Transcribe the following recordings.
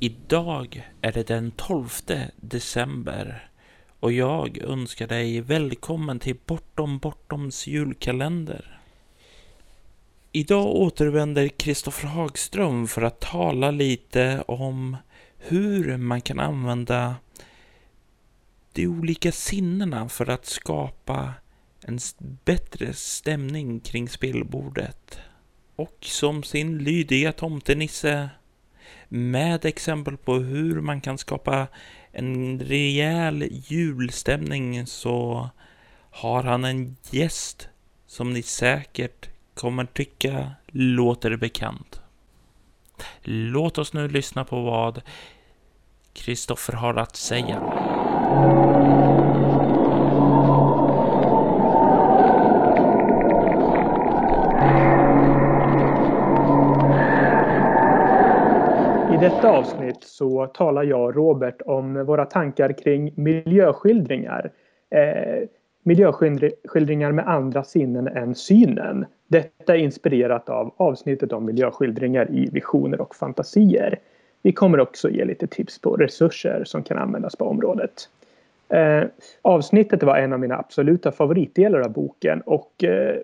Idag är det den 12 december och jag önskar dig välkommen till Bortom Bortoms julkalender. Idag återvänder Kristoffer Hagström för att tala lite om hur man kan använda de olika sinnena för att skapa en bättre stämning kring spelbordet. Och som sin lydiga tomtenisse med exempel på hur man kan skapa en rejäl julstämning så har han en gäst som ni säkert kommer tycka låter bekant. Låt oss nu lyssna på vad Kristoffer har att säga. Detta avsnitt så talar jag och Robert om våra tankar kring miljöskildringar. Eh, miljöskildringar med andra sinnen än synen. Detta är inspirerat av avsnittet om miljöskildringar i visioner och fantasier. Vi kommer också ge lite tips på resurser som kan användas på området. Eh, avsnittet var en av mina absoluta favoritdelar av boken och eh,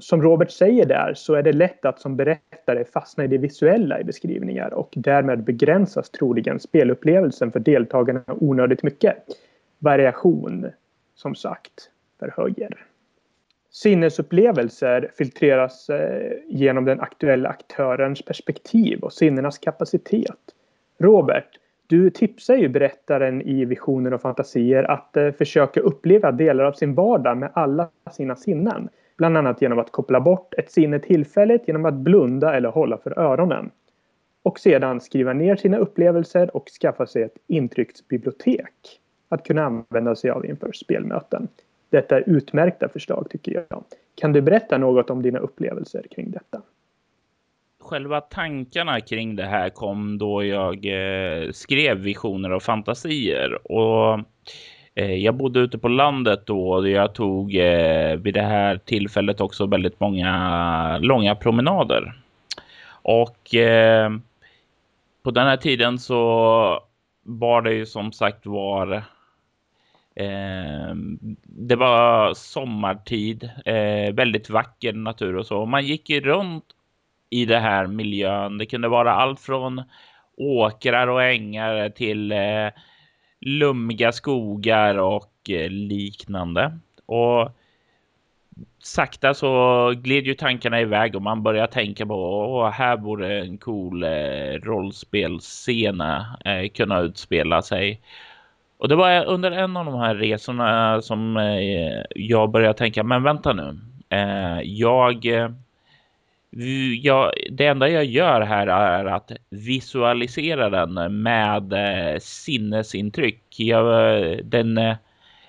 som Robert säger där så är det lätt att som berättare fastna i det visuella i beskrivningar och därmed begränsas troligen spelupplevelsen för deltagarna onödigt mycket. Variation, som sagt, förhöjer. Sinnesupplevelser filtreras eh, genom den aktuella aktörens perspektiv och sinnenas kapacitet. Robert, du tipsar ju berättaren i Visioner och fantasier att eh, försöka uppleva delar av sin vardag med alla sina sinnen. Bland annat genom att koppla bort ett sinne tillfälligt genom att blunda eller hålla för öronen. Och sedan skriva ner sina upplevelser och skaffa sig ett intrycksbibliotek att kunna använda sig av inför spelmöten. Detta är utmärkta förslag tycker jag. Kan du berätta något om dina upplevelser kring detta? Själva tankarna kring det här kom då jag eh, skrev visioner och fantasier och Eh, jag bodde ute på landet då och jag tog eh, vid det här tillfället också väldigt många långa promenader. Och eh, på den här tiden så var det ju som sagt var eh, det var sommartid, eh, väldigt vacker natur och så. Man gick ju runt i det här miljön. Det kunde vara allt från åkrar och ängar till eh, lummiga skogar och eh, liknande. Och sakta så gled ju tankarna iväg och man börjar tänka på att här borde en cool eh, rollspelsscena eh, kunna utspela sig. Och det var under en av de här resorna som eh, jag började tänka, men vänta nu. Eh, jag eh, jag, det enda jag gör här är att visualisera den med eh, sinnesintryck. Jag, eh, den eh,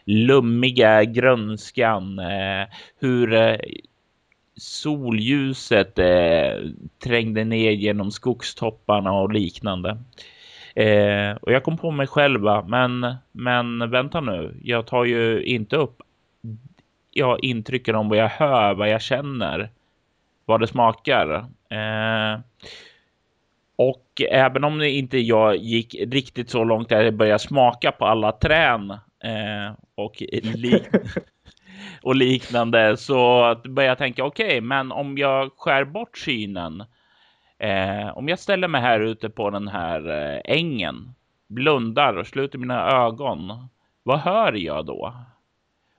lummiga grönskan, hur solljuset trängde ner genom skogstopparna och liknande. Och jag kom på mig själva, men, men vänta nu, jag tar ju inte upp ja, intrycken om vad jag hör, vad jag känner vad det smakar. Eh, och även om det inte jag gick riktigt så långt där jag började smaka på alla trän eh, och, lik och liknande så började jag tänka okej, okay, men om jag skär bort synen. Eh, om jag ställer mig här ute på den här eh, ängen, blundar och sluter mina ögon. Vad hör jag då?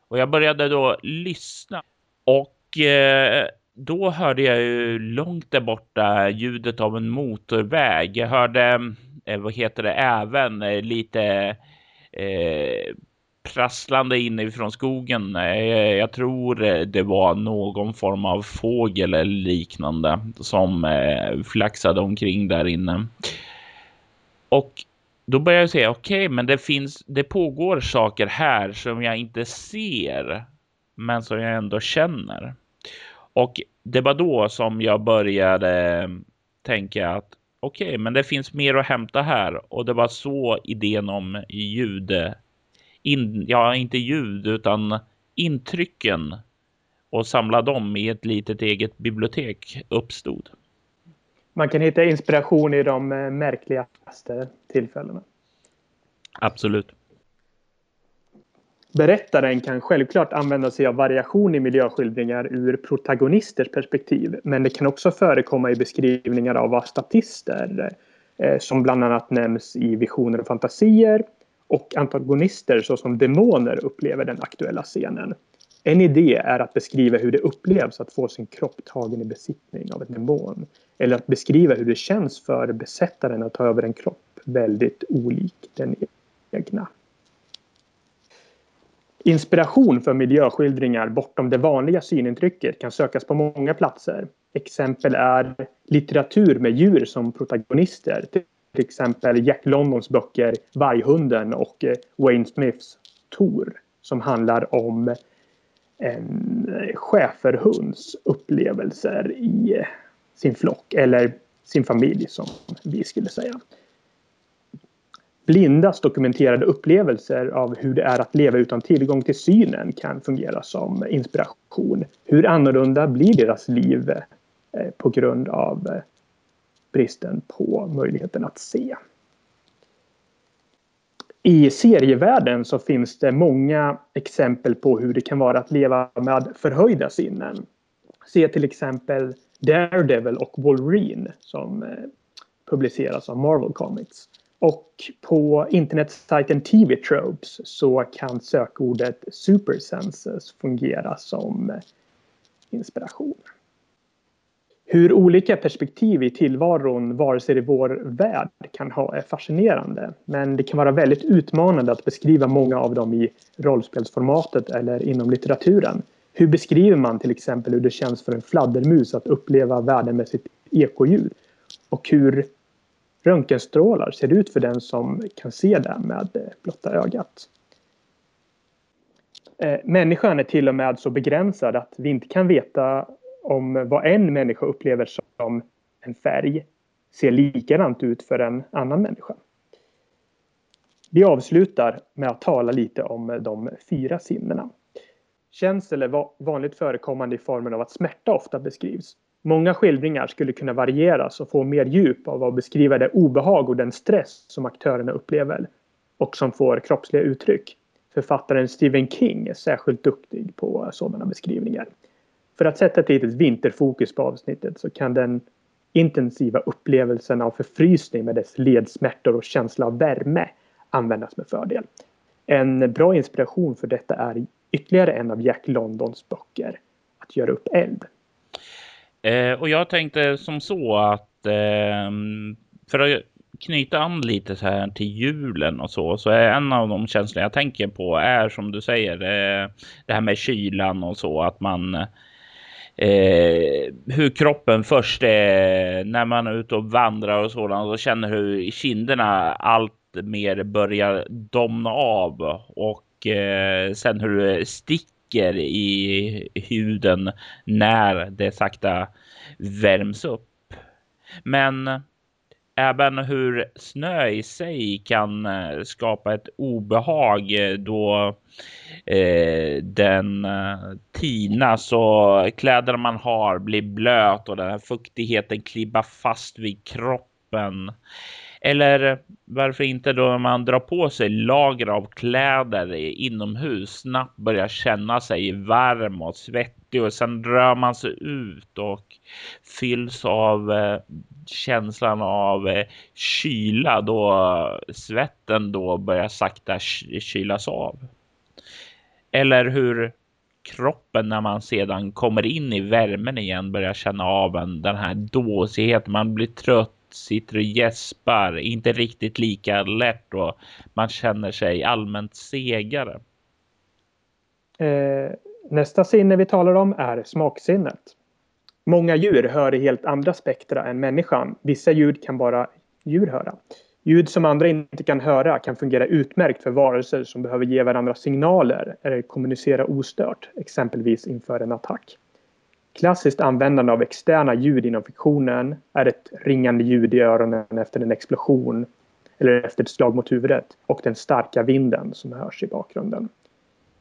Och jag började då lyssna och eh, då hörde jag ju långt där borta ljudet av en motorväg. Jag hörde, eh, vad heter det, även eh, lite eh, prasslande inifrån skogen. Eh, jag tror eh, det var någon form av fågel eller liknande som eh, flaxade omkring där inne. Och då börjar jag säga, okej, okay, men det finns, det pågår saker här som jag inte ser, men som jag ändå känner. Och det var då som jag började tänka att okej, okay, men det finns mer att hämta här. Och det var så idén om ljud, in, ja inte ljud utan intrycken och samla dem i ett litet eget bibliotek uppstod. Man kan hitta inspiration i de eh, märkligaste tillfällena. Absolut. Berättaren kan självklart använda sig av variation i miljöskildringar ur protagonisters perspektiv. Men det kan också förekomma i beskrivningar av vad statister eh, som bland annat nämns i Visioner och fantasier och antagonister såsom demoner upplever den aktuella scenen. En idé är att beskriva hur det upplevs att få sin kropp tagen i besittning av en demon. Eller att beskriva hur det känns för besättaren att ta över en kropp väldigt olik den egna. Inspiration för miljöskildringar bortom det vanliga synintrycket kan sökas på många platser. Exempel är litteratur med djur som protagonister. Till exempel Jack Londons böcker Varghunden och eh, Wayne Smiths Tor som handlar om en schäferhunds upplevelser i eh, sin flock eller sin familj som vi skulle säga. Blindas dokumenterade upplevelser av hur det är att leva utan tillgång till synen kan fungera som inspiration. Hur annorlunda blir deras liv eh, på grund av eh, bristen på möjligheten att se? I serievärlden så finns det många exempel på hur det kan vara att leva med förhöjda sinnen. Se till exempel Daredevil och Wolverine som eh, publiceras av Marvel Comics. Och på internetsajten TV Tropes så kan sökordet Supersenses fungera som inspiration. Hur olika perspektiv i tillvaron, vare sig i vår värld, kan ha är fascinerande. Men det kan vara väldigt utmanande att beskriva många av dem i rollspelsformatet eller inom litteraturen. Hur beskriver man till exempel hur det känns för en fladdermus att uppleva världen med sitt ekoljud? Och hur röntgenstrålar ser ut för den som kan se det med eh, blotta ögat? Eh, människan är till och med så begränsad att vi inte kan veta om vad en människa upplever som en färg ser likadant ut för en annan människa. Vi avslutar med att tala lite om de fyra sinnena. Känsel är vanligt förekommande i formen av att smärta ofta beskrivs. Många skildringar skulle kunna varieras och få mer djup av att beskriva det obehag och den stress som aktörerna upplever och som får kroppsliga uttryck. Författaren Stephen King är särskilt duktig på sådana beskrivningar. För att sätta ett litet vinterfokus på avsnittet så kan den intensiva upplevelsen av förfrysning med dess ledsmärtor och känsla av värme användas med fördel. En bra inspiration för detta är ytterligare en av Jack Londons böcker, Att göra upp eld. Eh, och jag tänkte som så att eh, för att knyta an lite så här till julen och så, så är en av de känslor jag tänker på är som du säger, eh, det här med kylan och så, att man eh, hur kroppen först är när man är ute och vandrar och sådant och känner hur kinderna allt mer börjar domna av och eh, sen hur det sticker i huden när det sakta värms upp. Men även hur snö i sig kan eh, skapa ett obehag då eh, den eh, tinas och kläderna man har blir blöt och den här fuktigheten klibbar fast vid kroppen. Eller varför inte då man drar på sig lager av kläder inomhus snabbt börjar känna sig varm och svettig och sen rör man sig ut och fylls av eh, känslan av eh, kyla då svetten då börjar sakta kylas av. Eller hur kroppen när man sedan kommer in i värmen igen börjar känna av en, den här dåsigheten. Man blir trött, sitter och gäspar, inte riktigt lika lätt och man känner sig allmänt segare. Eh, nästa sinne vi talar om är smaksinnet. Många djur hör i helt andra spektra än människan. Vissa ljud kan bara djur höra. Ljud som andra inte kan höra kan fungera utmärkt för varelser som behöver ge varandra signaler eller kommunicera ostört, exempelvis inför en attack. Klassiskt användande av externa ljud inom fiktionen är ett ringande ljud i öronen efter en explosion eller efter ett slag mot huvudet och den starka vinden som hörs i bakgrunden.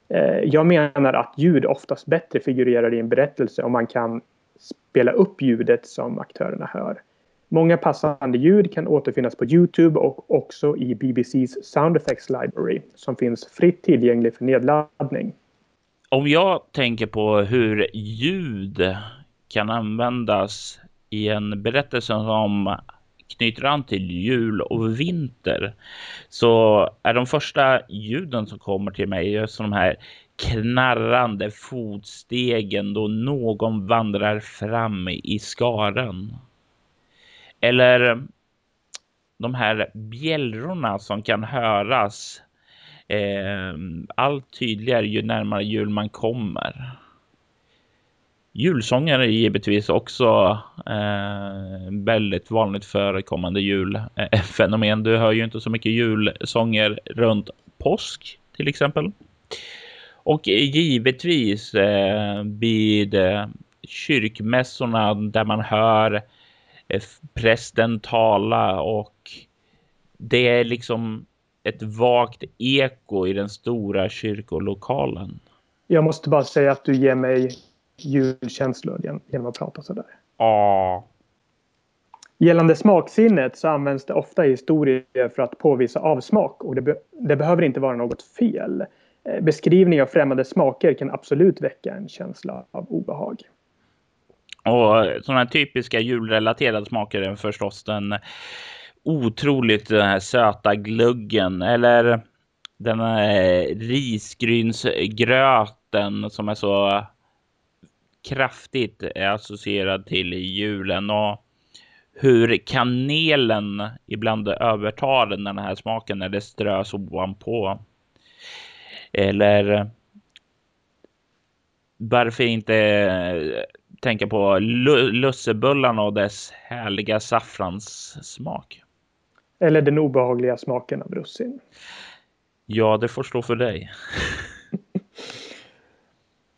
Eh, jag menar att ljud oftast bättre figurerar i en berättelse om man kan spela upp ljudet som aktörerna hör. Många passande ljud kan återfinnas på Youtube och också i BBCs Sound Effects Library som finns fritt tillgänglig för nedladdning. Om jag tänker på hur ljud kan användas i en berättelse som knyter an till jul och vinter så är de första ljuden som kommer till mig just de här knarrande fotstegen då någon vandrar fram i skaren. Eller de här bjällrorna som kan höras eh, allt tydligare ju närmare jul man kommer. Julsånger är givetvis också eh, väldigt vanligt förekommande julfenomen. Eh, du hör ju inte så mycket julsånger runt påsk till exempel. Och givetvis eh, vid eh, kyrkmässorna där man hör eh, prästen tala och det är liksom ett vagt eko i den stora kyrkolokalen. Jag måste bara säga att du ger mig julkänslor genom att prata sådär. Ja. Gällande smaksinnet så används det ofta i historier för att påvisa avsmak och det, be det behöver inte vara något fel. Eh, beskrivning av främmande smaker kan absolut väcka en känsla av obehag. Och sådana typiska julrelaterade smaker är förstås den otroligt den här söta gluggen eller den här eh, risgrynsgröten som är så kraftigt associerad till julen och hur kanelen ibland övertar den här smaken när det strös ovanpå. Eller varför inte eh, tänka på lussebullarna och dess härliga saffranssmak. Eller den obehagliga smaken av russin. Ja, det får stå för dig.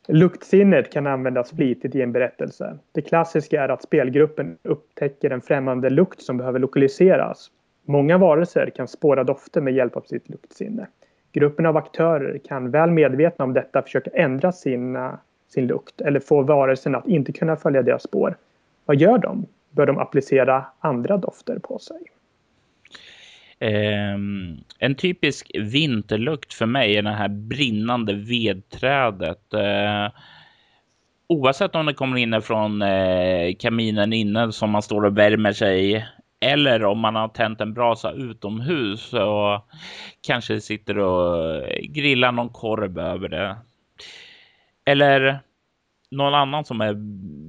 Luktsinnet kan användas flitigt i en berättelse. Det klassiska är att spelgruppen upptäcker en främmande lukt som behöver lokaliseras. Många varelser kan spåra dofter med hjälp av sitt luktsinne. Gruppen av aktörer kan väl medvetna om detta försöka ändra sina, sin lukt eller få varelsen att inte kunna följa deras spår. Vad gör de? Bör de applicera andra dofter på sig? Ehm, en typisk vinterlukt för mig är det här brinnande vedträdet. Eh, oavsett om det kommer inifrån eh, kaminen inne som man står och värmer sig eller om man har tänt en brasa utomhus och kanske sitter och grillar någon korv över det. Eller någon annan som är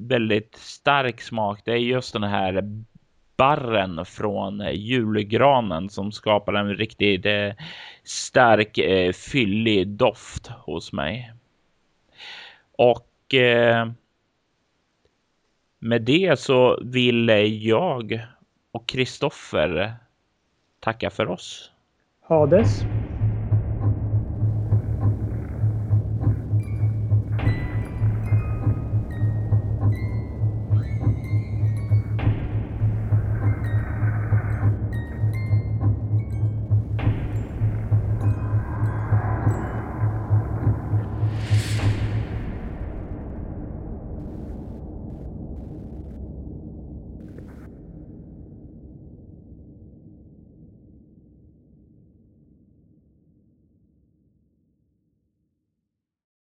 väldigt stark smak. Det är just den här barren från eh, julgranen som skapar en riktigt eh, stark eh, fyllig doft hos mig. Och eh, med det så vill eh, jag och Kristoffer tacka för oss. Hades.